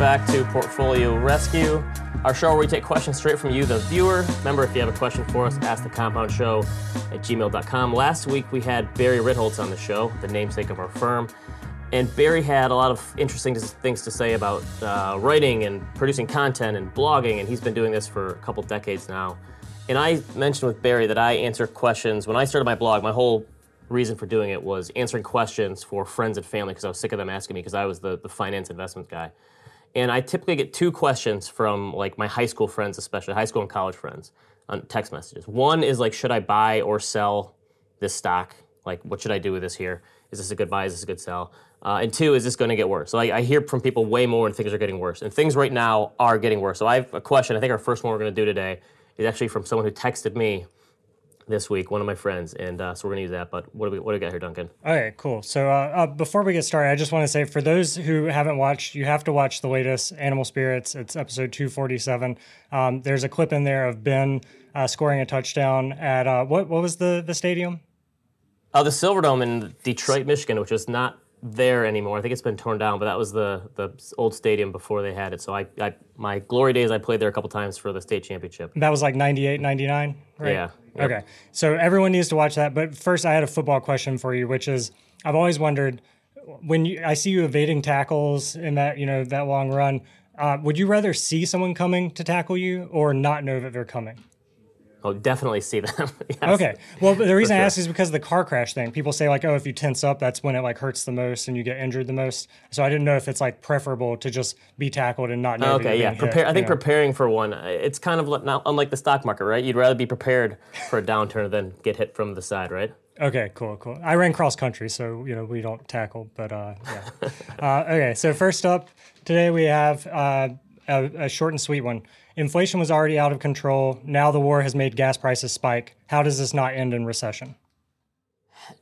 Back to Portfolio Rescue, our show where we take questions straight from you, the viewer. Remember, if you have a question for us, ask the compound show at gmail.com. Last week we had Barry Ritholtz on the show, the namesake of our firm. And Barry had a lot of interesting things to say about uh, writing and producing content and blogging, and he's been doing this for a couple decades now. And I mentioned with Barry that I answer questions. When I started my blog, my whole reason for doing it was answering questions for friends and family because I was sick of them asking me because I was the, the finance investment guy. And I typically get two questions from like my high school friends, especially high school and college friends, on text messages. One is like, should I buy or sell this stock? Like, what should I do with this here? Is this a good buy? Is this a good sell? Uh, and two, is this going to get worse? So I, I, hear from people way more and things are getting worse. And things right now are getting worse. So I have a question. I think our first one we're going to do today is actually from someone who texted me this week, one of my friends, and uh, so we're gonna use that. But what do we what do we got here, Duncan? Okay, cool. So uh, uh, before we get started, I just want to say for those who haven't watched, you have to watch the latest Animal Spirits. It's episode two forty seven. Um, there's a clip in there of Ben uh, scoring a touchdown at uh, what what was the the stadium? Uh, the Silverdome in Detroit, Michigan, which was not there anymore. I think it's been torn down, but that was the the old stadium before they had it. So I, I my glory days I played there a couple times for the state championship. That was like 98, 99, right? Yeah. Yep. Okay. So everyone needs to watch that. But first I had a football question for you, which is I've always wondered when you I see you evading tackles in that, you know, that long run, uh, would you rather see someone coming to tackle you or not know that they're coming? Oh, definitely see them. yes. Okay. Well, the reason sure. I ask is because of the car crash thing. People say like, oh, if you tense up, that's when it like hurts the most and you get injured the most. So I didn't know if it's like preferable to just be tackled and not know. Okay, yeah. Prepare. Hit, I think know. preparing for one, it's kind of not unlike the stock market, right? You'd rather be prepared for a downturn than get hit from the side, right? Okay, cool, cool. I ran cross country, so you know we don't tackle, but uh, yeah. uh, okay, so first up today we have uh, a, a short and sweet one. Inflation was already out of control. Now the war has made gas prices spike. How does this not end in recession?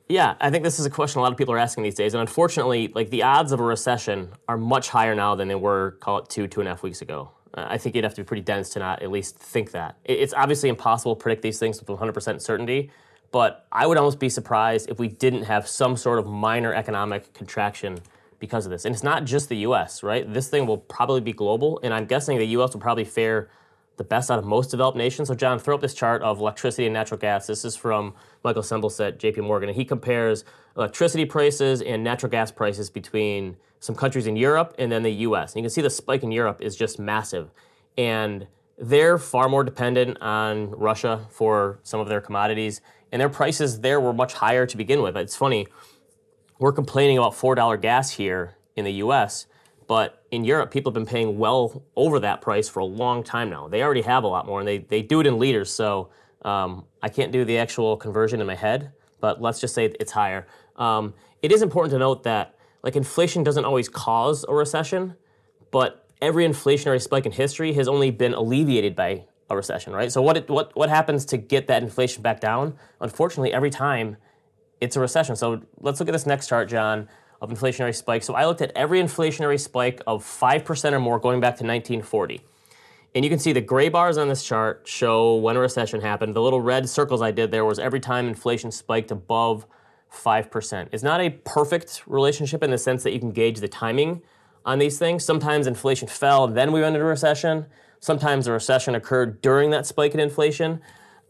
Yeah, I think this is a question a lot of people are asking these days. And unfortunately, like the odds of a recession are much higher now than they were, call it two, two and a half weeks ago. Uh, I think you'd have to be pretty dense to not at least think that. It's obviously impossible to predict these things with 100% certainty, but I would almost be surprised if we didn't have some sort of minor economic contraction because of this. And it's not just the US, right? This thing will probably be global, and I'm guessing the US will probably fare the best out of most developed nations. So, John, throw up this chart of electricity and natural gas. This is from Michael Cembalest at JP Morgan, and he compares electricity prices and natural gas prices between some countries in Europe and then the US. And you can see the spike in Europe is just massive. And they're far more dependent on Russia for some of their commodities, and their prices there were much higher to begin with. It's funny we're complaining about $4 gas here in the US, but in Europe, people have been paying well over that price for a long time now. They already have a lot more, and they, they do it in liters, so um, I can't do the actual conversion in my head, but let's just say it's higher. Um, it is important to note that like inflation doesn't always cause a recession, but every inflationary spike in history has only been alleviated by a recession, right? So what it, what what happens to get that inflation back down? Unfortunately, every time it's a recession. So let's look at this next chart, John, of inflationary spikes. So I looked at every inflationary spike of 5% or more going back to 1940. And you can see the gray bars on this chart show when a recession happened. The little red circles I did there was every time inflation spiked above 5%. It's not a perfect relationship in the sense that you can gauge the timing on these things. Sometimes inflation fell, then we went into recession. Sometimes a recession occurred during that spike in inflation.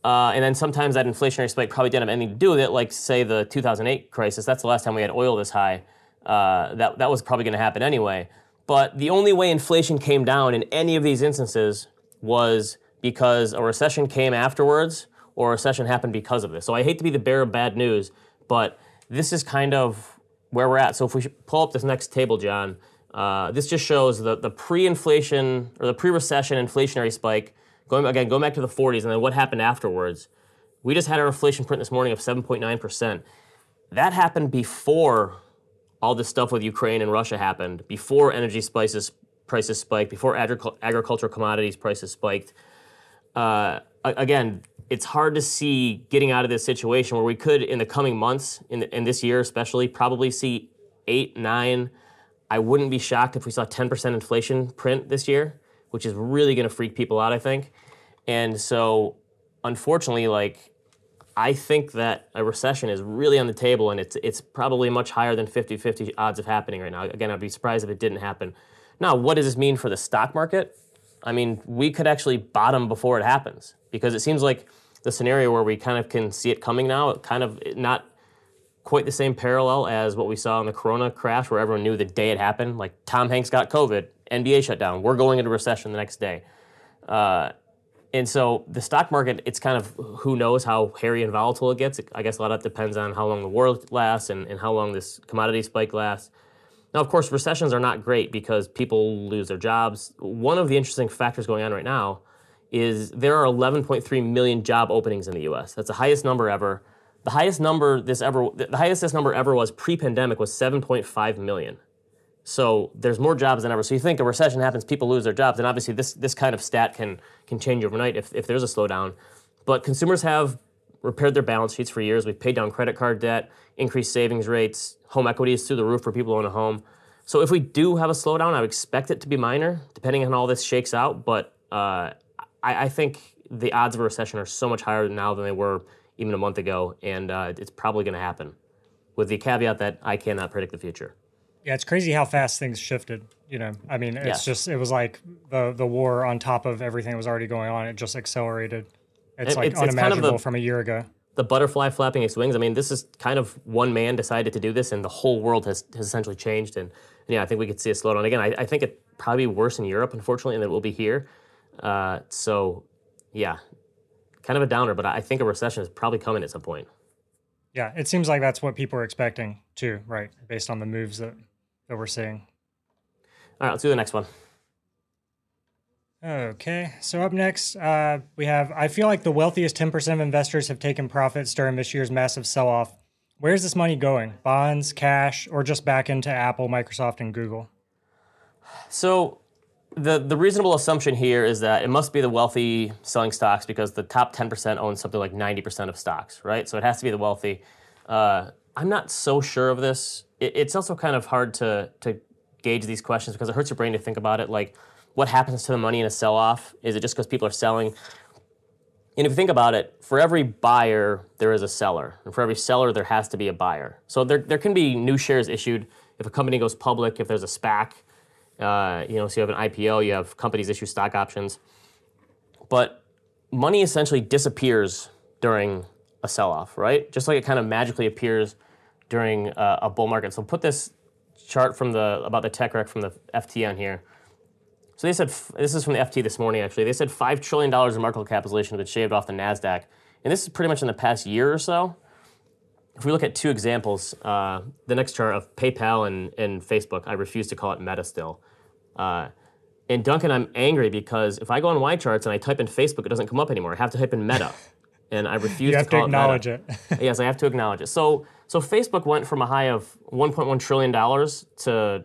Uh, and then sometimes that inflationary spike probably didn't have anything to do with it, like say the 2008 crisis. That's the last time we had oil this high. Uh, that that was probably going to happen anyway. But the only way inflation came down in any of these instances was because a recession came afterwards, or a recession happened because of this. So I hate to be the bearer of bad news, but this is kind of where we're at. So if we pull up this next table, John, uh, this just shows the the pre-inflation or the pre-recession inflationary spike going again, going back to the 40s, and then what happened afterwards. We just had our inflation print this morning of 7.9%. That happened before all this stuff with Ukraine and Russia happened, before energy spices prices spiked, before agric- agricultural commodities prices spiked. Uh, again, it's hard to see getting out of this situation where we could, in the coming months, in, the, in this year especially, probably see eight, nine. I wouldn't be shocked if we saw 10% inflation print this year which is really going to freak people out, I think. And so, unfortunately, like, I think that a recession is really on the table and it's, it's probably much higher than 50 50 odds of happening right now. Again, I'd be surprised if it didn't happen. Now, what does this mean for the stock market? I mean, we could actually bottom before it happens because it seems like the scenario where we kind of can see it coming now, kind of not quite the same parallel as what we saw in the corona crash where everyone knew the day it happened. Like Tom Hanks got COVID, NBA shut down, we're going into recession the next day. Uh, and so the stock market, it's kind of who knows how hairy and volatile it gets. I guess a lot of it depends on how long the war lasts and, and how long this commodity spike lasts. Now, of course, recessions are not great because people lose their jobs. One of the interesting factors going on right now is there are 11.3 million job openings in the U.S. That's the highest number ever. The highest number this ever, the highest this number ever was pre-pandemic was 7.5 million. So there's more jobs than ever. So you think a recession happens, people lose their jobs, and obviously this this kind of stat can can change overnight if, if there's a slowdown. But consumers have repaired their balance sheets for years. We've paid down credit card debt, increased savings rates, home equity is through the roof for people who own a home. So if we do have a slowdown, I would expect it to be minor, depending on how all this shakes out. But uh, I, I, think the odds of a recession are so much higher now than they were even a month ago, and uh, it's probably going to happen. With the caveat that I cannot predict the future. Yeah, it's crazy how fast things shifted. You know, I mean, it's yeah. just it was like the the war on top of everything that was already going on. It just accelerated. It's it, like it's, unimaginable it's kind of the, from a year ago. The butterfly flapping its wings. I mean, this is kind of one man decided to do this, and the whole world has, has essentially changed. And, and yeah, I think we could see a slowdown again. I, I think it probably worse in Europe, unfortunately, than it will be here. Uh, so, yeah, kind of a downer. But I think a recession is probably coming at some point. Yeah, it seems like that's what people are expecting too, right? Based on the moves that that we're seeing. All right, let's do the next one. Okay, so up next, uh, we have I feel like the wealthiest 10% of investors have taken profits during this year's massive sell off. Where's this money going? Bonds, cash, or just back into Apple, Microsoft, and Google? So, the, the reasonable assumption here is that it must be the wealthy selling stocks because the top 10% owns something like 90% of stocks, right? So, it has to be the wealthy. Uh, I'm not so sure of this it, it's also kind of hard to to gauge these questions because it hurts your brain to think about it. Like, what happens to the money in a sell off? Is it just because people are selling? And if you think about it, for every buyer, there is a seller. And for every seller, there has to be a buyer. So there, there can be new shares issued if a company goes public, if there's a SPAC, uh, you know, so you have an IPO, you have companies issue stock options. But money essentially disappears during a sell off, right? Just like it kind of magically appears during uh, a bull market. So put this chart from the about the tech wreck from the FT on here. So they said this is from the FT this morning actually. They said five trillion dollars in market capitalization has been shaved off the Nasdaq, and this is pretty much in the past year or so. If we look at two examples, uh, the next chart of PayPal and, and Facebook, I refuse to call it Meta still. Uh, and Duncan, I'm angry because if I go on YCharts and I type in Facebook, it doesn't come up anymore. I have to type in Meta, and I refuse to call to acknowledge it. Meta. yes, I have to acknowledge it. So so Facebook went from a high of 1.1 trillion dollars to a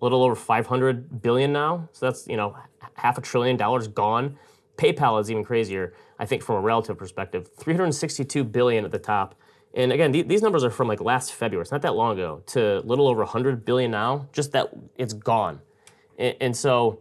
little over 500 billion now. So that's you know half a trillion dollars gone. PayPal is even crazier, I think, from a relative perspective. 362 billion at the top. And again, th- these numbers are from like last February. It's not that long ago. To a little over 100 billion now. Just that it's gone. And, and so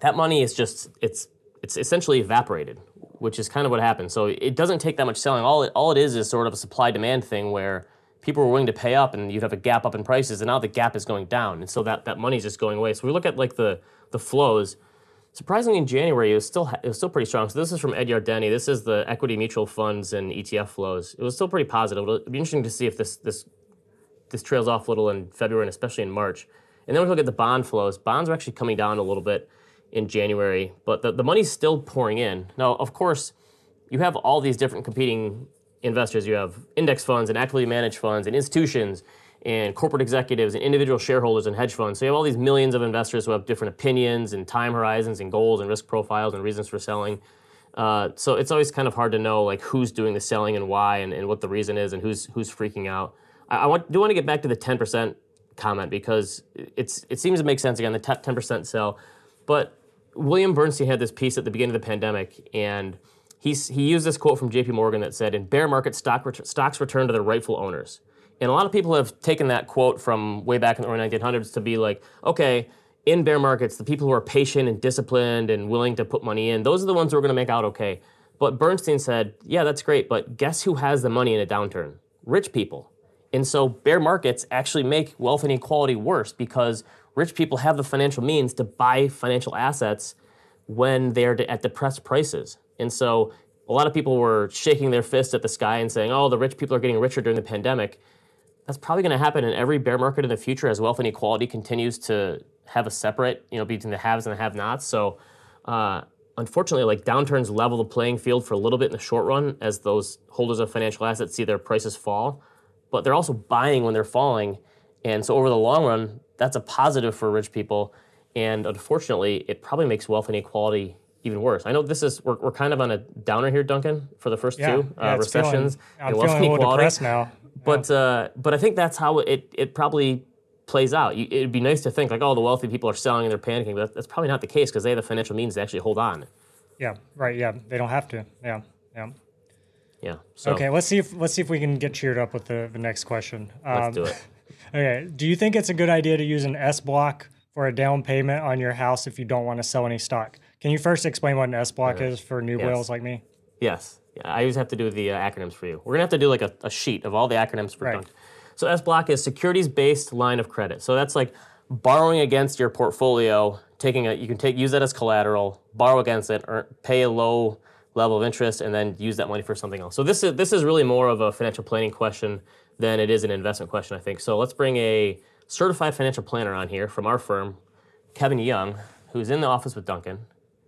that money is just it's it's essentially evaporated, which is kind of what happened. So it doesn't take that much selling. All it all it is is sort of a supply demand thing where people were willing to pay up and you'd have a gap up in prices and now the gap is going down and so that, that money's just going away. So we look at like the the flows. Surprisingly in january it was still it was still pretty strong. So this is from ed yardeni. This is the equity mutual funds and etf flows. It was still pretty positive. It'll be interesting to see if this this this trails off a little in february and especially in march. And then we look at the bond flows. Bonds are actually coming down a little bit in january but the, the money's still pouring in. Now of course you have all these different competing investors. You have index funds and actively managed funds and institutions and corporate executives and individual shareholders and hedge funds. So you have all these millions of investors who have different opinions and time horizons and goals and risk profiles and reasons for selling. Uh, so it's always kind of hard to know like who's doing the selling and why and, and what the reason is and who's who's freaking out. I, I want, do want to get back to the 10% comment because it's it seems to make sense again the 10% sell, but William Bernstein had this piece at the beginning of the pandemic and He used this quote from JP Morgan that said, In bear markets, stock ret- stocks return to their rightful owners. And a lot of people have taken that quote from way back in the early 1900s to be like, okay, in bear markets, the people who are patient and disciplined and willing to put money in, those are the ones who are going to make out okay. But Bernstein said, yeah, that's great, but guess who has the money in a downturn? Rich people. And so bear markets actually make wealth inequality worse because rich people have the financial means to buy financial assets when they're at depressed prices. And so a lot of people were shaking their fists at the sky and saying, oh, the rich people are getting richer during the pandemic. That's probably going to happen in every bear market in the future as wealth inequality continues to have a separate, you know, between the haves and the have-nots. So, uh, unfortunately, like downturns level the playing field for a little bit in the short run as those holders of financial assets see their prices fall, but they're also buying when they're falling, and so over the long run, that's a positive for rich people. And unfortunately, it probably makes wealth inequality even worse. I know this is we're, we're kind of on a downer here, Duncan, for the first Yeah, two uh, yeah, it's feeling- recessions I'm feeling a little depressed now. But uh, but I think that's how it it probably plays out. You, it'd be nice to think like, oh, the wealthy people are selling and they're panicking, but that's probably not the case because they have the financial means to actually hold on. Yeah, right. Yeah, they don't have to. Yeah, yeah. Yeah. So Okay, let's see if let's see if we can get cheered up with the, the next question. Um, let's do it. Okay, do you think it's a good idea to use an SBLOC for a down payment on your house if you don't want to sell any stock? Can you first explain what an SBLOC is for new Yes. whales like me? Yes. Yeah, I always have to do the uh, acronyms for you. We're gonna have to do like a, a sheet of all the acronyms for Right. Dunk. So SBLOC is securities based line of credit. So that's like borrowing against your portfolio, taking a you can take use that as collateral, borrow against it, or pay a low level of interest, and then use that money for something else. So this is this is really more of a financial planning question than it is an investment question, I think. So let's bring a certified financial planner on here from our firm, Kevin Young, who's in the office with Duncan.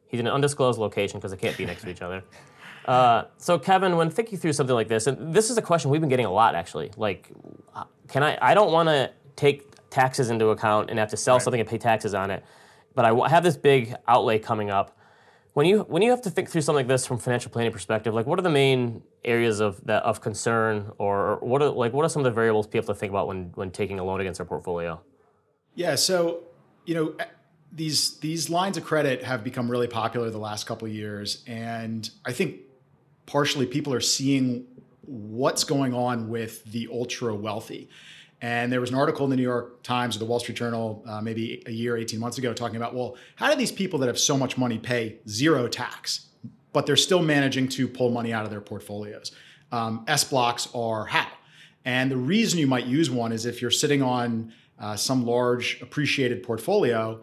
He's in an undisclosed location because they can't be next to each other. Uh, so Kevin, when thinking through something like this, and this is a question we've been getting a lot actually. Like, uh, can I? I don't want to take taxes into account and have to sell something and pay taxes on it, but I have this big outlay coming up. When you when you have to think through something like this from financial planning perspective, like what are the main areas of that of concern, or, what are like what are some of the variables people have to think about when when taking a loan against their portfolio? Yeah, so you know these these lines of credit have become really popular the last couple of years, and I think partially people are seeing what's going on with the ultra wealthy. And there was an article in the New York Times or the Wall Street Journal, uh, maybe a year, 18 months ago, talking about, well, how do these people that have so much money pay zero tax, but they're still managing to pull money out of their portfolios? Um, SBLOCs are how? And the reason you might use one is if you're sitting on uh, some large appreciated portfolio,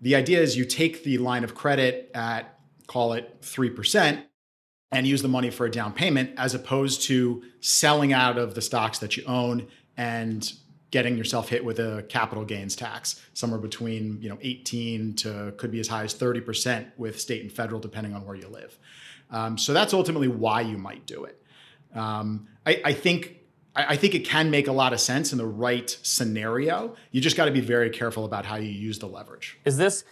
the idea is you take the line of credit at, call it 3%, and use the money for a down payment as opposed to selling out of the stocks that you own and getting yourself hit with a capital gains tax somewhere between you know 18 to could be as high as 30% with state and federal depending on where you live. Um, so that's ultimately why you might do it. Um, I, I think I I think it can make a lot of sense in the right scenario. You just got to be very careful about how you use the leverage. Is this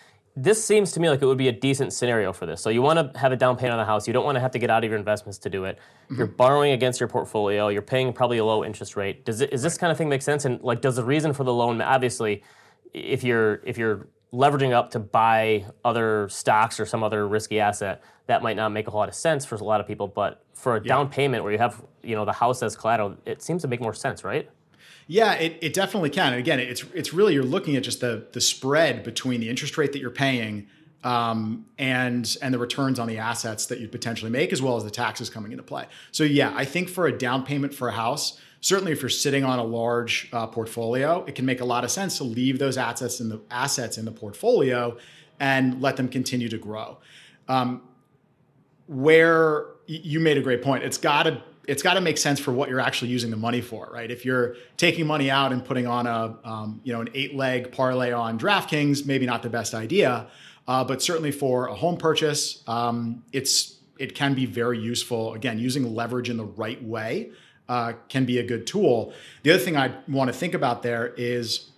this seems to me like it would be a decent scenario for this. So you want to have a down payment on the house. You don't want to have to get out of your investments to do it. Mm-hmm. You're borrowing against your portfolio. You're paying probably a low interest rate. Does it, is this kind of thing make sense? And like, does the reason for the loan obviously, if you're if you're leveraging up to buy other stocks or some other risky asset, that might not make a whole lot of sense for a lot of people. But for a down payment where you have you know the house as collateral, it seems to make more sense, right? Yeah, it, it definitely can. And again, it's it's really you're looking at just the the spread between the interest rate that you're paying um, and and the returns on the assets that you potentially make, as well as the taxes coming into play. So yeah, I think for a down payment for a house, certainly if you're sitting on a large uh, portfolio, it can make a lot of sense to leave those assets in the assets in the portfolio and let them continue to grow. Um, where you made a great point, it's got to it's got to make sense for what you're actually using the money for, right? If you're taking money out and putting on a um, you know an eight leg parlay on DraftKings, maybe not the best idea, uh, but certainly for a home purchase, um, it's it can be very useful. Again, using leverage in the right way uh, can be a good tool. The other thing I want to think about there is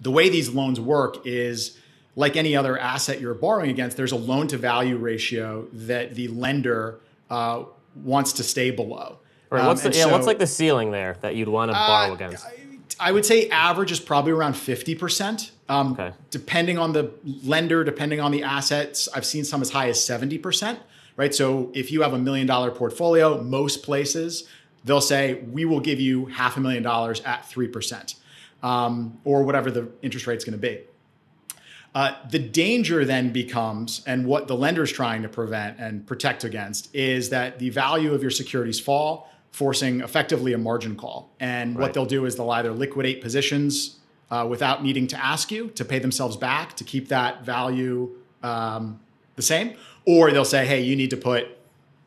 the way these loans work is like any other asset you're borrowing against, there's a loan to value ratio that the lender uh, wants to stay below. Right. Um, what's the, and yeah? what's like the ceiling there that you'd want to borrow against? I would say average is probably around 50%. Um, Okay. Depending on the lender, depending on the assets, I've seen some as high as 70%, right? So if you have a million dollar portfolio, most places, they'll say, we will give you half a million dollars at 3%, um, or whatever the interest rate's gonna be. Uh, the danger then becomes, and what the lender's trying to prevent and protect against, is that the value of your securities fall, forcing effectively a margin call. And what they'll do is they'll either liquidate positions uh, without needing to ask you to pay themselves back to keep that value um, the same, or they'll say, hey, you need to put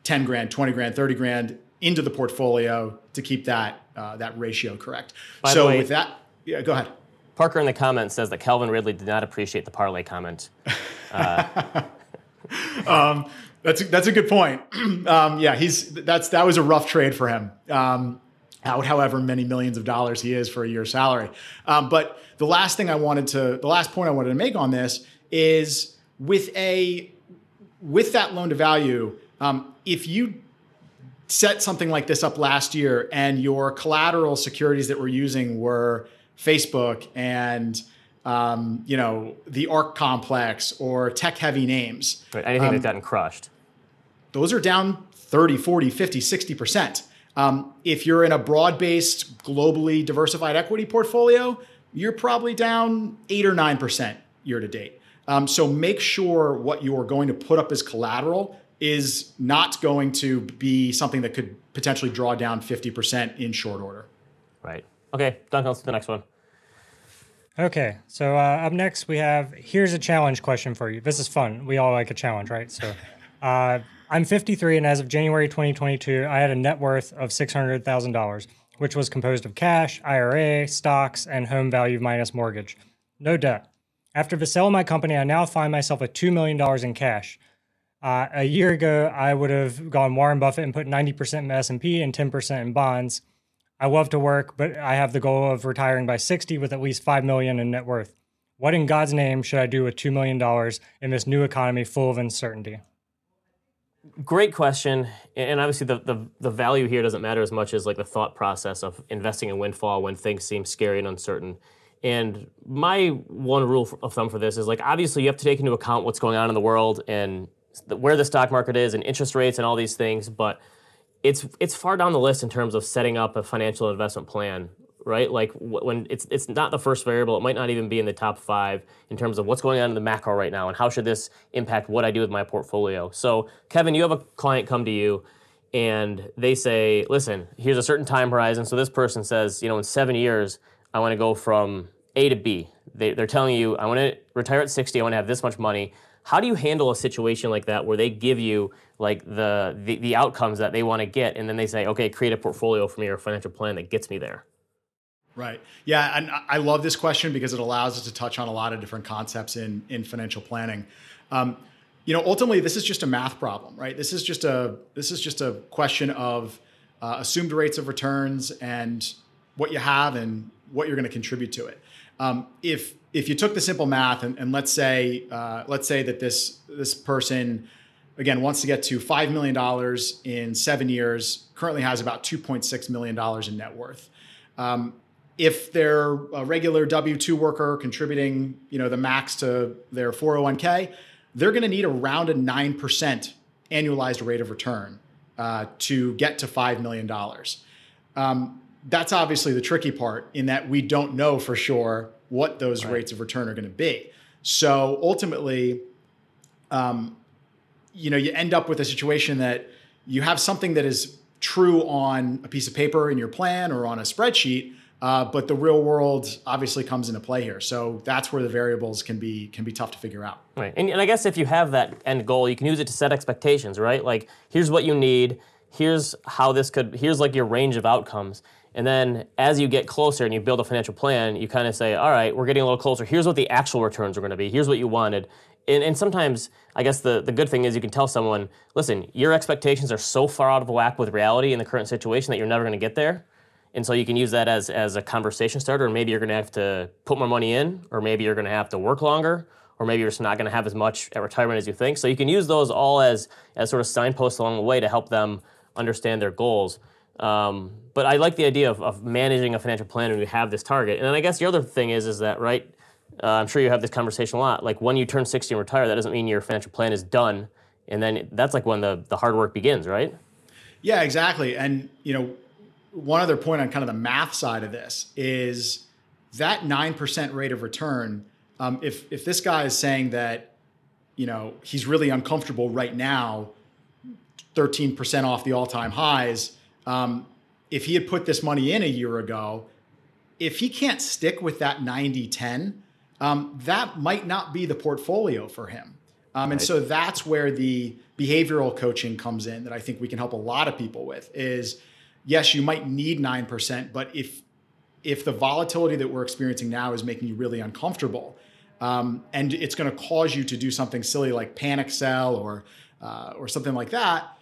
10 grand, 20 grand, 30 grand into the portfolio to keep that uh, that ratio correct. By so way, with that, yeah, go ahead. Parker in the comments says that Calvin Ridley did not appreciate the parlay comment. um, that's a, that's a good point. um, yeah, he's that's that was a rough trade for him. Um, however many millions of dollars he is for a year's salary. Um, but the last thing I wanted to, the last point I wanted to make on this is with a with that loan to value, um, if you set something like this up last year and your collateral securities that we're using were Facebook and um, you know the ARK complex or tech heavy names. Right, anything um, that's gotten crushed. those are down 30 40 50 60% um, if you're in a broad-based globally diversified equity portfolio you're probably down 8 or 9% year to date. Um, so make sure what you're going to put up as collateral is not going to be something that could potentially draw down 50% in short order. Right. Okay, Duncan, let's do the next one. Okay, so uh, up next we have here's a challenge question for you. This is fun. We all like a challenge, right? So uh, I'm 53, and as of January 2022, I had a net worth of $600,000, which was composed of cash, IRA, stocks, and home value minus mortgage. No debt. After the sale of my company, I now find myself with $2 million in cash. Uh, a year ago, I would have gone Warren Buffett and put 90% in S&P and 10% in bonds. I love to work, but I have the goal of retiring by 60 with at least 5 million in net worth. What in God's name should I do with $2 million in this new economy full of uncertainty? Great question. And obviously the, the, the value here doesn't matter as much as like the thought process of investing in windfall when things seem scary and uncertain. And my one rule of thumb for this is like obviously you have to take into account what's going on in the world and where the stock market is and interest rates and all these things, but it's it's far down the list in terms of setting up a financial investment plan, right? Like when it's it's not the first variable, it might not even be in the top five in terms of what's going on in the macro right now and how should this impact what I do with my portfolio. So, Kevin, you have a client come to you and they say, "Listen, here's a certain time horizon." So this person says, "You know, in seven years, I want to go from A to B." They, they're telling you, "I want to retire at 60. I want to have this much money." How do you handle a situation like that where they give you like the the, the outcomes that they want to get, and then they say, okay, create a portfolio for me or a financial plan that gets me there? Right. Yeah, and I love this question because it allows us to touch on a lot of different concepts in in financial planning. Um, you know, ultimately, this is just a math problem, right? This is just a this is just a question of uh, assumed rates of returns and what you have and what you're going to contribute to it. Um, if if you took the simple math and, and let's say uh, let's say that this this person again wants to get to five million dollars in seven years, currently has about two point six million dollars in net worth. Um, if they're a regular W two worker contributing, you know, the max to their four hundred one k, they're going to need around a nine percent annualized rate of return uh, to get to five million dollars. Um, that's obviously the tricky part in that we don't know for sure what those right. rates of return are going to be. So ultimately, um, you know, you end up with a situation that you have something that is true on a piece of paper in your plan or on a spreadsheet, uh, but the real world obviously comes into play here. So that's where the variables can be can be tough to figure out. Right, and, and I guess if you have that end goal, you can use it to set expectations. Right, like here's what you need. Here's how this could. Here's like your range of outcomes and then as you get closer and you build a financial plan, you kind of say, all right, we're getting a little closer. Here's what the actual returns are going to be. Here's what you wanted. And, and, sometimes, I guess the, the good thing is you can tell someone, listen, your expectations are so far out of whack with reality in the current situation that you're never going to get there. And so you can use that as, as a conversation starter. And maybe you're going to have to put more money in, or maybe you're going to have to work longer, or maybe you're just not going to have as much at retirement as you think. So you can use those all as, as sort of signposts along the way to help them understand their goals. Um, but I like the idea of, of managing a financial plan when you have this target. And then I guess the other thing is, is that right? Uh, I'm sure you have this conversation a lot. Like when you turn 60 and retire, that doesn't mean your financial plan is done, and then that's like when the the hard work begins, right? Yeah, exactly. And you know, one other point on kind of the math side of this is that nine percent rate of return. Um, if if this guy is saying that, you know, he's really uncomfortable right now, 13% off the all-time highs um, if he had put this money in a year ago, if he can't stick with that 90 10, um, that might not be the portfolio for him. Um, and right. so that's where the behavioral coaching comes in that I think we can help a lot of people with is yes, you might need 9%, but if if the volatility that we're experiencing now is making you really uncomfortable, um, and it's going to cause you to do something silly like panic sell or uh, or something like that,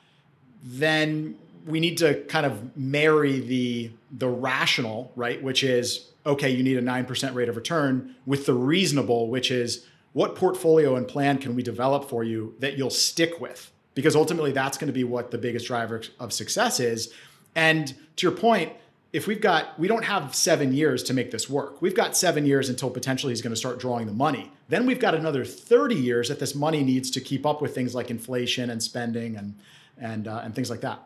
then we need to kind of marry the the rational, right, which is okay, you need a nine percent rate of return, with the reasonable, which is what portfolio and plan can we develop for you that you'll stick with? Because ultimately, that's going to be what the biggest driver of success is. And to your point, if we've got, we don't have seven years to make this work. We've got seven years until potentially he's going to start drawing the money. Then we've got another 30 years that this money needs to keep up with things like inflation and spending and, and, uh, and things like that.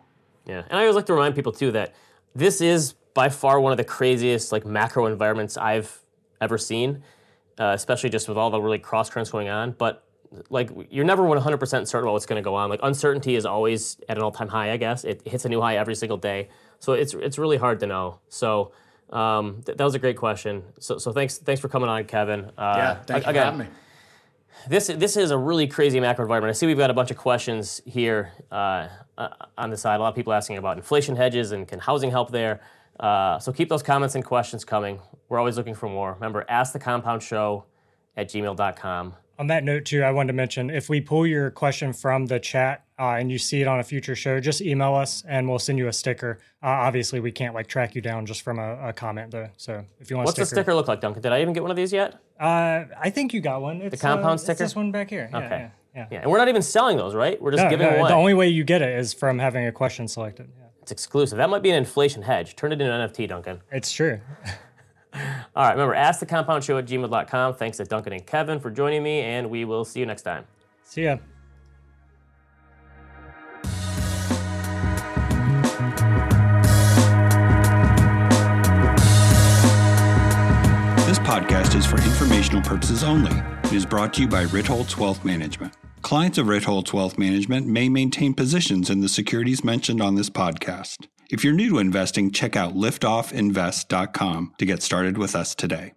Yeah. And I always like to remind people too that this is by far one of the craziest like macro environments I've ever seen, uh, especially just with all the really cross currents going on. But like you're never 100% certain about what's going to go on. Like uncertainty is always at an all-time high. I guess it hits a new high every single day. So it's it's really hard to know. So um, th- that was a great question. So so thanks thanks for coming on, Kevin. Uh, yeah, thanks again, for having me. This this is a really crazy macro environment. I see we've got a bunch of questions here uh, uh, on the side. A lot of people asking about inflation hedges and can housing help there. Uh, so keep those comments and questions coming. We're always looking for more. Remember, ask the compound show at gmail.com on that note too i wanted to mention if we pull your question from the chat uh, and you see it on a future show just email us and we'll send you a sticker. Uh, obviously we can't like track you down just from a, a comment though. So if you want what's sticker, the sticker. look like duncan? Did i even get one of these yet? Uh, i think you got one. It's, the compound uh, sticker? this one back here. Okay. yeah, yeah, yeah. and we're not even selling those right we're just no, giving no, away the only way you get it is from having a question selected yeah. it's exclusive that might be an inflation hedge turn it into an nft duncan it's true All right, remember, ask the compound show at gmail.com. Thanks to Duncan and Kevin for joining me, and we will see you next time. See ya. This podcast is for informational purposes only. It is brought to you by Ritholtz Wealth Management. Clients of Ritholtz Wealth Management may maintain positions in the securities mentioned on this podcast. If you're new to investing, check out liftoffinvest.com to get started with us today.